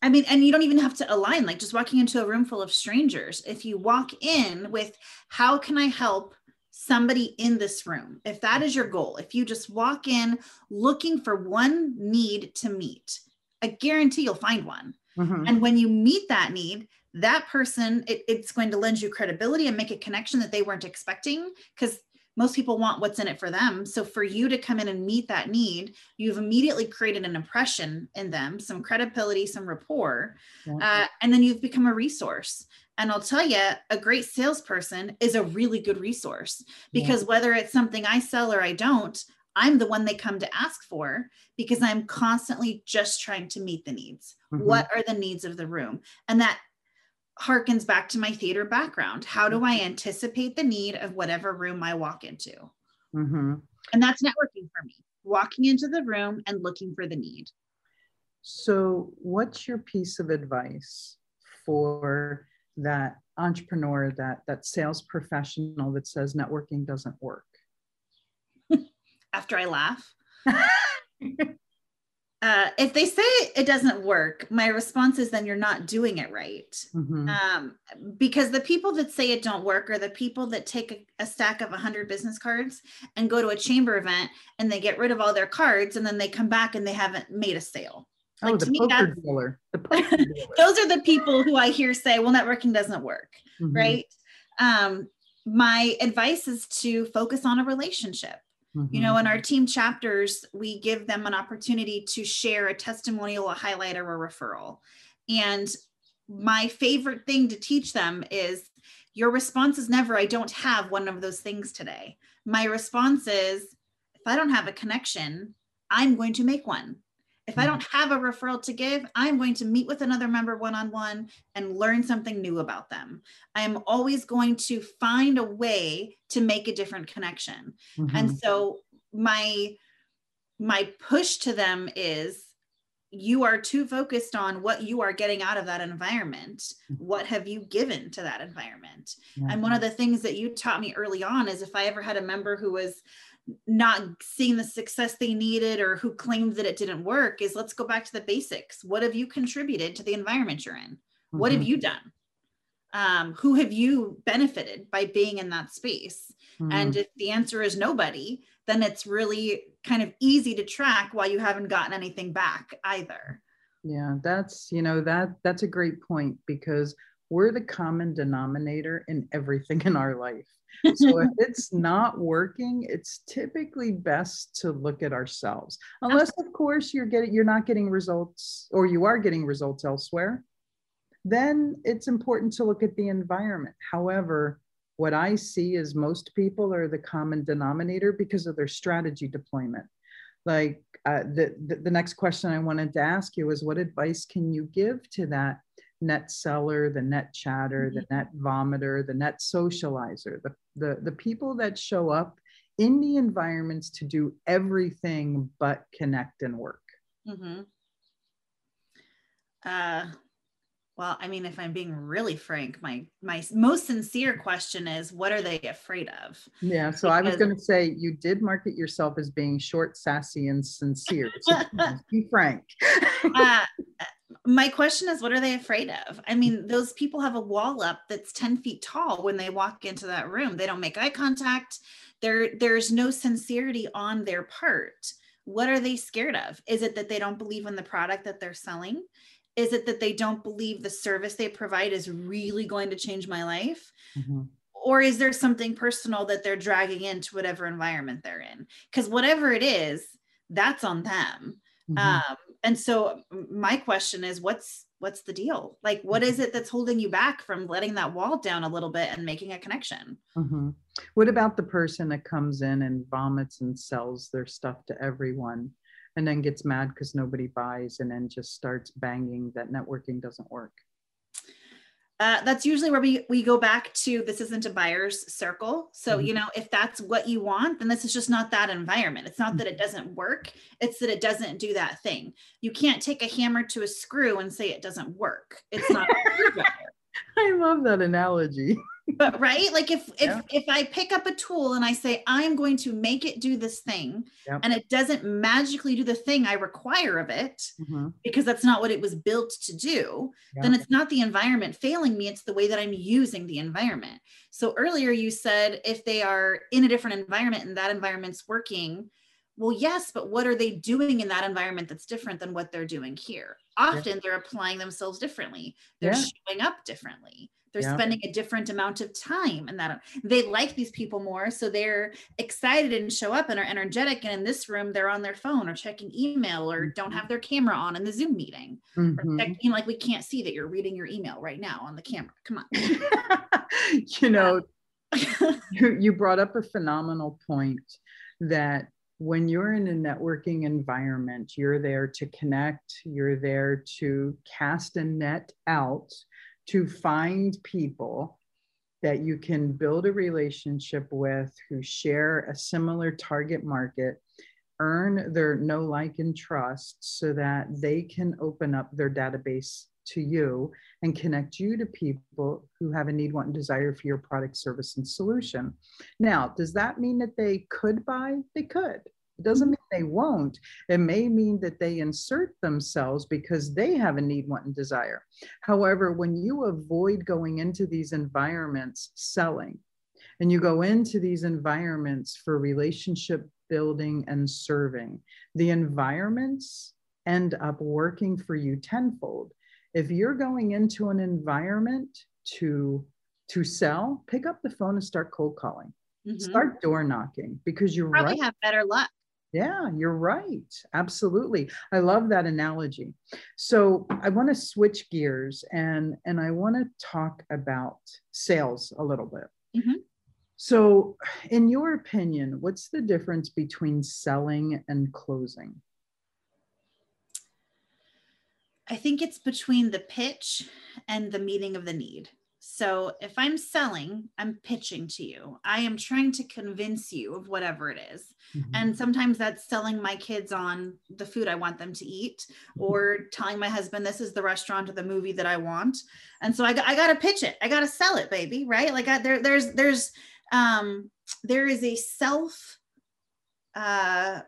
I mean, and you don't even have to align, like just walking into a room full of strangers. If you walk in with, how can I help somebody in this room? If that is your goal, if you just walk in looking for one need to meet, I guarantee you'll find one. Mm-hmm. And when you meet that need, that person, it, it's going to lend you credibility and make a connection that they weren't expecting because most people want what's in it for them. So for you to come in and meet that need, you've immediately created an impression in them, some credibility, some rapport, yeah. uh, and then you've become a resource. And I'll tell you, a great salesperson is a really good resource because yeah. whether it's something I sell or I don't, I'm the one they come to ask for because I'm constantly just trying to meet the needs. Mm-hmm. What are the needs of the room? And that harkens back to my theater background. How do I anticipate the need of whatever room I walk into? Mm-hmm. And that's networking for me, walking into the room and looking for the need. So, what's your piece of advice for that entrepreneur, that that sales professional that says networking doesn't work? After I laugh. [LAUGHS] uh, if they say it doesn't work, my response is then you're not doing it right. Mm-hmm. Um, because the people that say it don't work are the people that take a, a stack of 100 business cards and go to a chamber event and they get rid of all their cards and then they come back and they haven't made a sale. Oh, like, oh, the me, poker dealer. The [LAUGHS] poker dealer. those are the people who I hear say, well, networking doesn't work, mm-hmm. right? Um, my advice is to focus on a relationship Mm-hmm. You know, in our team chapters, we give them an opportunity to share a testimonial, a highlight, or a referral. And my favorite thing to teach them is your response is never, I don't have one of those things today. My response is, if I don't have a connection, I'm going to make one. If I mm-hmm. don't have a referral to give, I'm going to meet with another member one on one and learn something new about them. I am always going to find a way to make a different connection. Mm-hmm. And so my my push to them is you are too focused on what you are getting out of that environment. Mm-hmm. What have you given to that environment? Mm-hmm. And one of the things that you taught me early on is if I ever had a member who was not seeing the success they needed or who claimed that it didn't work, is let's go back to the basics. What have you contributed to the environment you're in? Mm-hmm. What have mm-hmm. you done? Um, who have you benefited by being in that space? And mm-hmm. if the answer is nobody, then it's really kind of easy to track why you haven't gotten anything back either. Yeah, that's, you know, that that's a great point because we're the common denominator in everything in our life. So if [LAUGHS] it's not working, it's typically best to look at ourselves. Unless of course you're getting you're not getting results or you are getting results elsewhere, then it's important to look at the environment. However, what I see is most people are the common denominator because of their strategy deployment. Like uh, the, the, the next question I wanted to ask you is what advice can you give to that net seller, the net chatter, mm-hmm. the net vomiter, the net socializer, the, the, the people that show up in the environments to do everything but connect and work? Mm-hmm. Uh, well, I mean, if I'm being really frank, my my most sincere question is, what are they afraid of? Yeah. So because, I was going to say, you did market yourself as being short, sassy, and sincere. So [LAUGHS] be frank. uh, my question is, what are they afraid of? I mean, those people have a wall up that's ten feet tall when they walk into that room. They don't make eye contact. There, there's no sincerity on their part. What are they scared of? Is it that they don't believe in the product that they're selling? Is it that they don't believe the service they provide is really going to change my life? Mm-hmm. Or is there something personal that they're dragging into whatever environment they're in? Because whatever it is, that's on them. Mm-hmm. Um, and so my question is, what's what's the deal? Like, what is mm-hmm. it that's holding you back from letting that wall down a little bit and making a connection? Mm-hmm. What about the person that comes in and vomits and sells their stuff to everyone? and then gets mad because nobody buys and then just starts banging that networking doesn't work uh, that's usually where we, we go back to this isn't a buyer's circle. So, mm-hmm. you know, if that's what you want, then this is just not that environment. It's not that it doesn't work, it's that it doesn't do that thing. You can't take a hammer to a screw and say it doesn't work. It's not. [LAUGHS] I love that analogy but right like if if yeah. if i pick up a tool and i say i'm going to make it do this thing yep. and it doesn't magically do the thing i require of it mm-hmm. because that's not what it was built to do yep. then it's not the environment failing me it's the way that i'm using the environment so earlier you said if they are in a different environment and that environment's working well yes but what are they doing in that environment that's different than what they're doing here often they're applying themselves differently they're yeah. showing up differently they're yeah. spending a different amount of time and that they like these people more so they're excited and show up and are energetic and in this room they're on their phone or checking email or don't mm-hmm. have their camera on in the zoom meeting mm-hmm. or checking like we can't see that you're reading your email right now on the camera come on [LAUGHS] you know you, you brought up a phenomenal point that when you're in a networking environment, you're there to connect, you're there to cast a net out to find people that you can build a relationship with who share a similar target market, earn their know, like, and trust so that they can open up their database to you and connect you to people who have a need, want, and desire for your product, service, and solution. Now, does that mean that they could buy? They could. It doesn't mean they won't. It may mean that they insert themselves because they have a need, want, and desire. However, when you avoid going into these environments selling, and you go into these environments for relationship building and serving, the environments end up working for you tenfold. If you're going into an environment to to sell, pick up the phone and start cold calling. Mm-hmm. Start door knocking because you're probably right. have better luck. Yeah, you're right. Absolutely. I love that analogy. So I want to switch gears and and I want to talk about sales a little bit. Mm-hmm. So, in your opinion, what's the difference between selling and closing? I think it's between the pitch and the meeting of the need. So if I'm selling, I'm pitching to you. I am trying to convince you of whatever it is. Mm-hmm. And sometimes that's selling my kids on the food I want them to eat mm-hmm. or telling my husband this is the restaurant or the movie that I want. And so I, I got to pitch it. I got to sell it, baby. Right. Like I, there, there's, there's, um, there is a self, uh,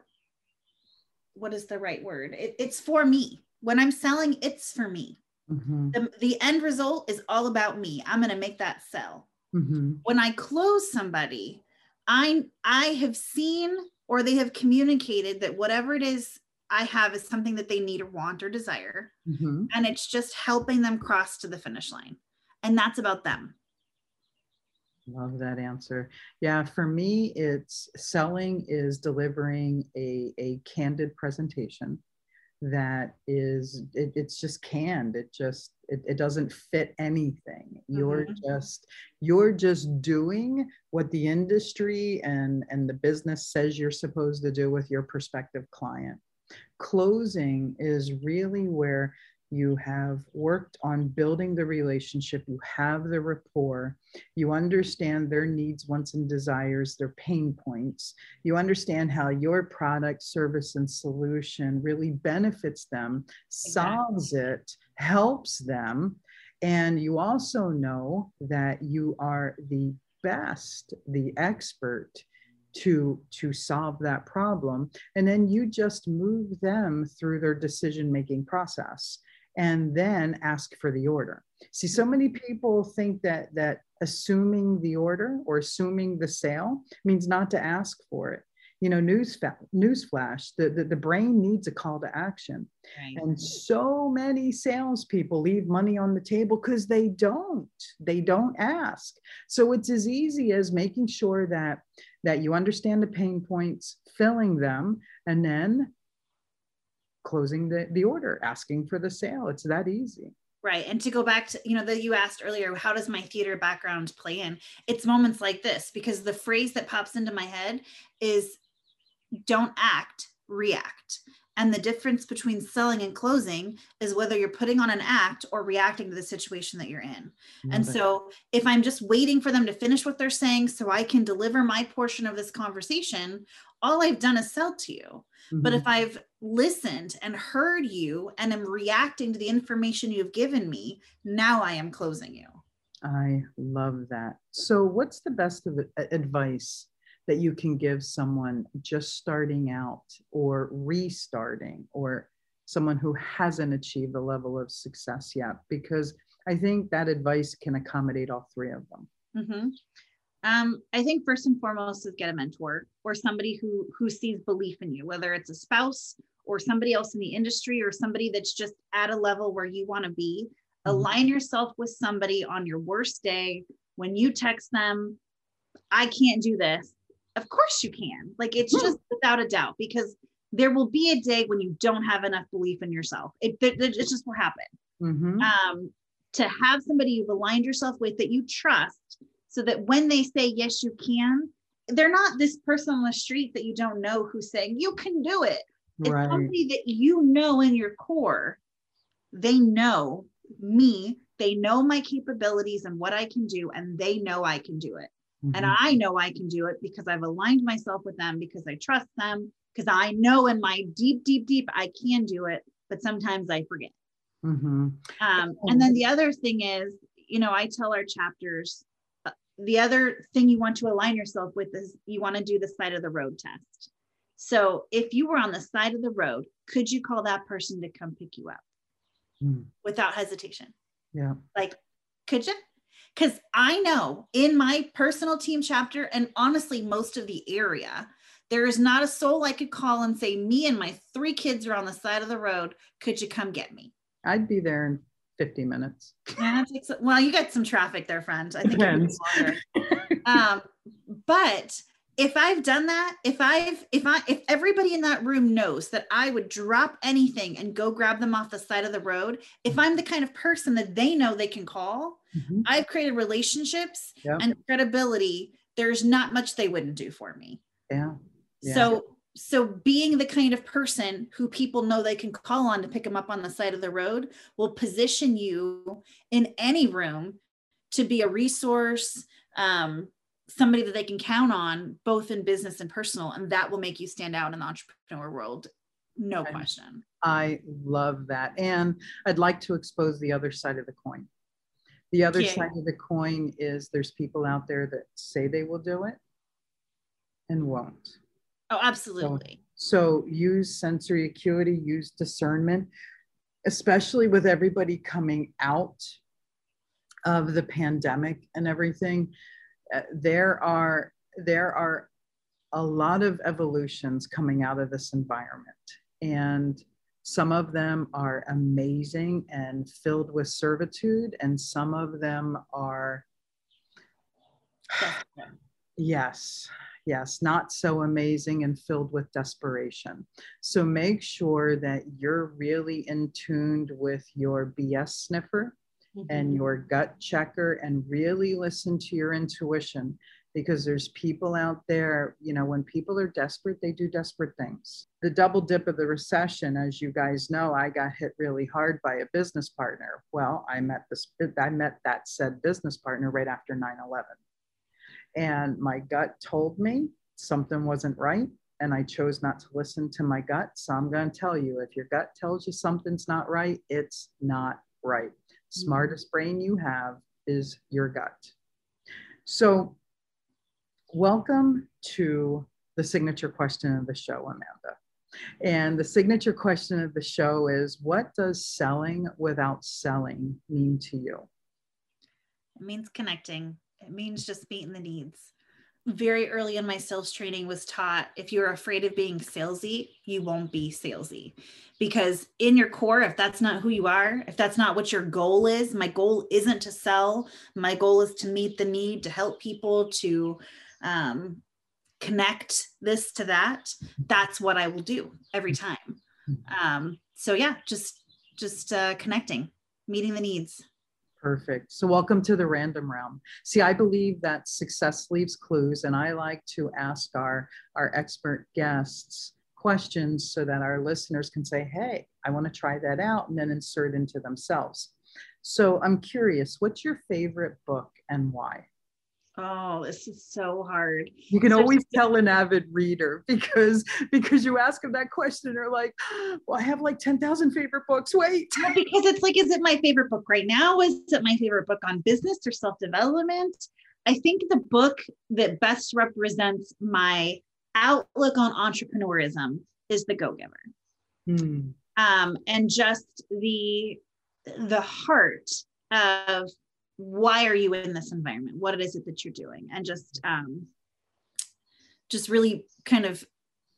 what is the right word? It, it's for me. When I'm selling, it's for me. Mm-hmm. The, the end result is all about me. I'm going to make that sell. Mm-hmm. When I close somebody, I I have seen or they have communicated that whatever it is I have is something that they need or want or desire. Mm-hmm. And it's just helping them cross to the finish line. And that's about them. Love that answer. Yeah, for me, it's selling is delivering a, a candid presentation that is it, it's just canned. It just it, it doesn't fit anything. You're mm-hmm. just you're just doing what the industry and and the business says you're supposed to do with your prospective client. Closing is really where you have worked on building the relationship, you have the rapport, you understand their needs, wants, and desires, their pain points, you understand how your product, service, and solution really benefits them, solves it, helps them. And you also know that you are the best, the expert to to solve that problem. And then you just move them through their decision making process and then ask for the order. See, so many people think that that assuming the order or assuming the sale means not to ask for it. You know, news newsflash, the, the, the brain needs a call to action. Right. And so many salespeople leave money on the table because they don't. They don't ask. So it's as easy as making sure that that you understand the pain points, filling them, and then closing the, the order, asking for the sale. It's that easy. Right. And to go back to, you know, that you asked earlier, how does my theater background play in? It's moments like this because the phrase that pops into my head is don't act, react. And the difference between selling and closing is whether you're putting on an act or reacting to the situation that you're in. And so if I'm just waiting for them to finish what they're saying so I can deliver my portion of this conversation, all I've done is sell to you. Mm-hmm. But if I've listened and heard you and am reacting to the information you've given me, now I am closing you. I love that. So, what's the best of advice that you can give someone just starting out or restarting or someone who hasn't achieved the level of success yet? Because I think that advice can accommodate all three of them. Mm-hmm. Um, I think first and foremost is get a mentor or somebody who who sees belief in you, whether it's a spouse or somebody else in the industry or somebody that's just at a level where you want to be. Mm-hmm. Align yourself with somebody on your worst day when you text them, I can't do this. Of course you can. Like it's just without a doubt because there will be a day when you don't have enough belief in yourself. It, it, it just will happen. Mm-hmm. Um, to have somebody you've aligned yourself with that you trust so that when they say yes you can they're not this person on the street that you don't know who's saying you can do it it's right. somebody that you know in your core they know me they know my capabilities and what i can do and they know i can do it mm-hmm. and i know i can do it because i've aligned myself with them because i trust them because i know in my deep deep deep i can do it but sometimes i forget mm-hmm. um, and then the other thing is you know i tell our chapters the other thing you want to align yourself with is you want to do the side of the road test. So if you were on the side of the road, could you call that person to come pick you up mm. without hesitation? Yeah. Like, could you? Because I know in my personal team chapter, and honestly, most of the area, there is not a soul I could call and say, Me and my three kids are on the side of the road. Could you come get me? I'd be there in 50 minutes. Yeah, well, you got some traffic there, friend. I think Depends. um, but if I've done that, if I've, if I, if everybody in that room knows that I would drop anything and go grab them off the side of the road, if I'm the kind of person that they know they can call, mm-hmm. I've created relationships and credibility. There's not much they wouldn't do for me. Yeah. yeah. So so being the kind of person who people know they can call on to pick them up on the side of the road will position you in any room to be a resource, um, somebody that they can count on, both in business and personal, and that will make you stand out in the entrepreneur world. No question. I love that. And I'd like to expose the other side of the coin. The other yeah. side of the coin is there's people out there that say they will do it and won't. Oh, absolutely. So, so use sensory acuity, use discernment, especially with everybody coming out of the pandemic and everything. Uh, there are there are a lot of evolutions coming out of this environment. And some of them are amazing and filled with servitude and some of them are [SIGHS] yes yes not so amazing and filled with desperation. So make sure that you're really in tuned with your bs sniffer mm-hmm. and your gut checker and really listen to your intuition because there's people out there, you know, when people are desperate, they do desperate things. The double dip of the recession, as you guys know, I got hit really hard by a business partner. Well, I met this, I met that said business partner right after 9 11. And my gut told me something wasn't right. And I chose not to listen to my gut. So I'm going to tell you if your gut tells you something's not right, it's not right. Mm-hmm. Smartest brain you have is your gut. So Welcome to the signature question of the show, Amanda. And the signature question of the show is What does selling without selling mean to you? It means connecting, it means just meeting the needs. Very early in my sales training was taught if you're afraid of being salesy, you won't be salesy. Because in your core, if that's not who you are, if that's not what your goal is, my goal isn't to sell. My goal is to meet the need, to help people, to um, connect this to that, that's what I will do every time. Um, so yeah, just just uh, connecting, meeting the needs. Perfect. So welcome to the random realm. See, I believe that success leaves clues, and I like to ask our our expert guests questions so that our listeners can say, "Hey, I want to try that out," and then insert into themselves. So I'm curious, what's your favorite book and why? Oh, this is so hard. You can always tell an avid reader [LAUGHS] because because you ask them that question, they're like, [GASPS] "Well, I have like ten thousand favorite books." Wait, because it's like, is it my favorite book right now? Is it my favorite book on business or self development? I think the book that best represents my outlook on entrepreneurism is The Go Giver, hmm. um, and just the the heart of why are you in this environment? What is it that you're doing? And just um just really kind of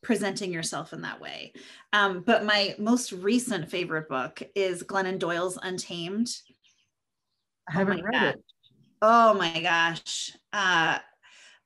presenting yourself in that way. Um but my most recent favorite book is glennon doyle's untamed. I haven't oh read God. it oh my gosh. Uh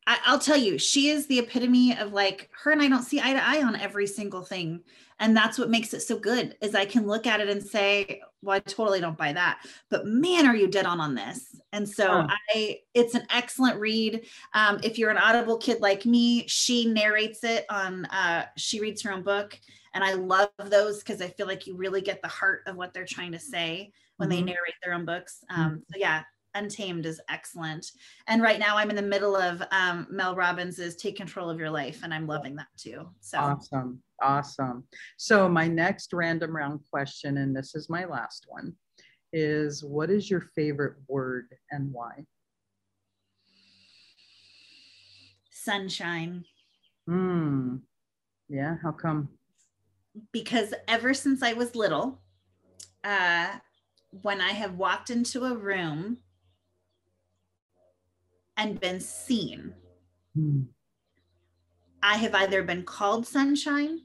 I, will tell you, she is the epitome of like her and I don't see eye to eye on every single thing. And that's what makes it so good is I can look at it and say, well, I totally don't buy that. But man, are you dead on on this? And so I, it's an excellent read. Um, if you're an Audible kid like me, she narrates it on, uh, she reads her own book. And I love those because I feel like you really get the heart of what they're trying to say when mm-hmm. they narrate their own books. Um, so yeah, Untamed is excellent. And right now I'm in the middle of um, Mel Robbins's Take Control of Your Life, and I'm loving that too. So awesome. Awesome. So my next random round question, and this is my last one, is what is your favorite word and why? Sunshine. Hmm. Yeah, how come? Because ever since I was little, uh, when I have walked into a room and been seen. Hmm. I have either been called sunshine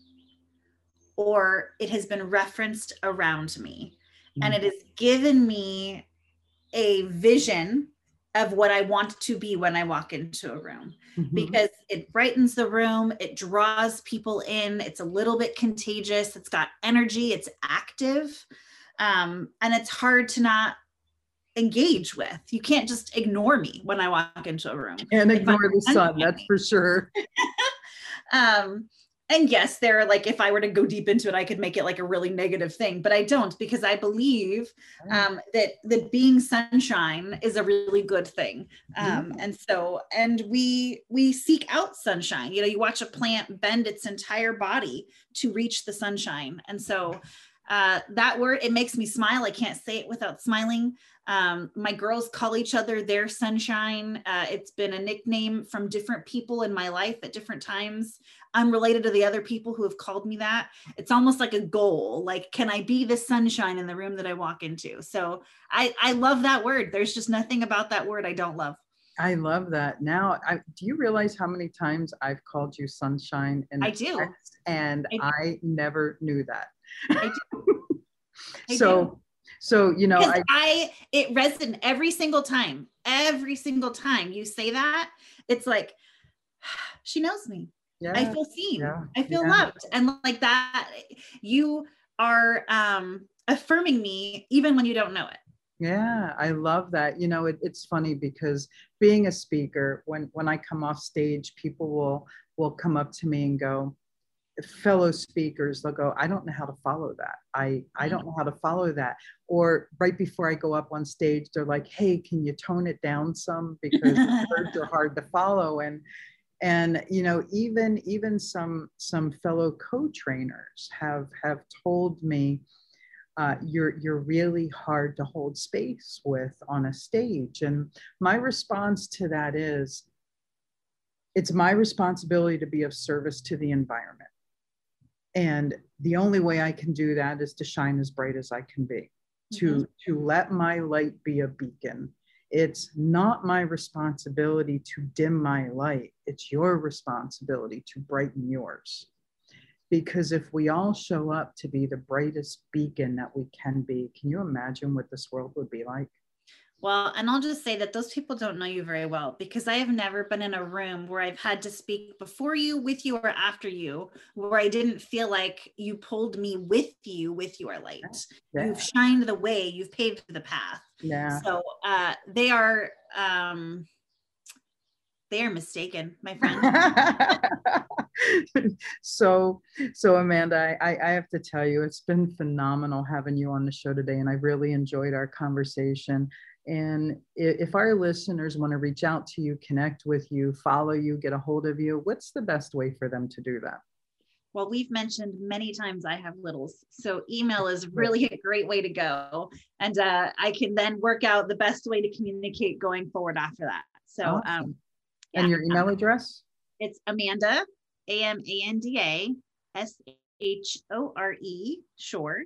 or it has been referenced around me. Hmm. And it has given me a vision of what I want to be when I walk into a room mm-hmm. because it brightens the room, it draws people in, it's a little bit contagious, it's got energy, it's active. Um, and it's hard to not engage with. You can't just ignore me when I walk into a room. And ignore the sun, that's for sure. [LAUGHS] um, and yes, there are like if I were to go deep into it, I could make it like a really negative thing, but I don't because I believe um, that that being sunshine is a really good thing. Um, and so, and we we seek out sunshine. You know, you watch a plant bend its entire body to reach the sunshine, and so uh, that word it makes me smile. I can't say it without smiling. Um, my girls call each other their sunshine. Uh, it's been a nickname from different people in my life at different times, unrelated to the other people who have called me that. It's almost like a goal. Like, can I be the sunshine in the room that I walk into? So I, I love that word. There's just nothing about that word I don't love. I love that. Now, I, do you realize how many times I've called you sunshine? And I do. And I, do. I never knew that. I do. [LAUGHS] I so. Do so, you know, I, I, it resonates every single time, every single time you say that, it's like, [SIGHS] she knows me. Yeah, I feel seen. Yeah, I feel yeah. loved. And like that, you are um, affirming me even when you don't know it. Yeah, I love that. You know, it, it's funny because being a speaker, when when I come off stage, people will will come up to me and go, fellow speakers they'll go i don't know how to follow that. I i don't know how to follow that. Or right before i go up on stage they're like hey can you tone it down some? [LAUGHS] Because words are hard to follow. And and you know even even some some fellow co-trainers have have told me uh, you're you're really hard to hold space with on a stage. And my response to that is it's my responsibility to be of service to the environment and the only way i can do that is to shine as bright as i can be mm-hmm. to to let my light be a beacon. It's not my responsibility to dim my light. It's your responsibility to brighten yours. Because if we all show up to be the brightest beacon that we can be can you imagine what this world would be like well, and I'll just say that those people don't know you very well because I have never been in a room where I've had to speak before you, with you, or after you, where I didn't feel like you pulled me with you with your light. Yeah. You've shined the way, you've paved the path. Yeah. So uh, they are um, they are mistaken, my friend. [LAUGHS] so, so Amanda, I, I have to tell you, it's been phenomenal having you on the show today, and I really enjoyed our conversation. And if our listeners want to reach out to you, connect with you, follow you, get a hold of you, what's the best way for them to do that? Well, we've mentioned many times I have littles. So email is [LAUGHS] really a great way to go. And uh, I can then work out the best way to communicate going forward after that. So, awesome. um, yeah. and your email address? It's Amanda, A M A N D A S H O R E, short,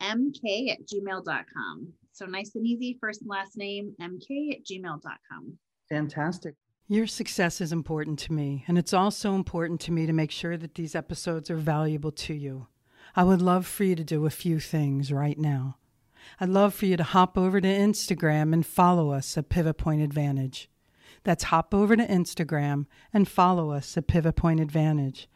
mk at gmail.com. So nice and easy, first and last name, mk at gmail.com. Fantastic. Your success is important to me, and it's also important to me to make sure that these episodes are valuable to you. I would love for you to do a few things right now. I'd love for you to hop over to Instagram and follow us at Pivot Point Advantage. That's hop over to Instagram and follow us at Pivot Point Advantage.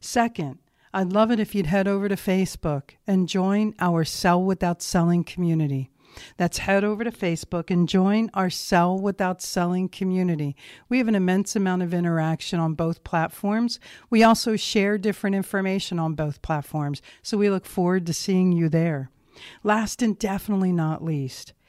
Second, I'd love it if you'd head over to Facebook and join our Sell Without Selling community. That's head over to Facebook and join our Sell Without Selling community. We have an immense amount of interaction on both platforms. We also share different information on both platforms, so we look forward to seeing you there. Last and definitely not least,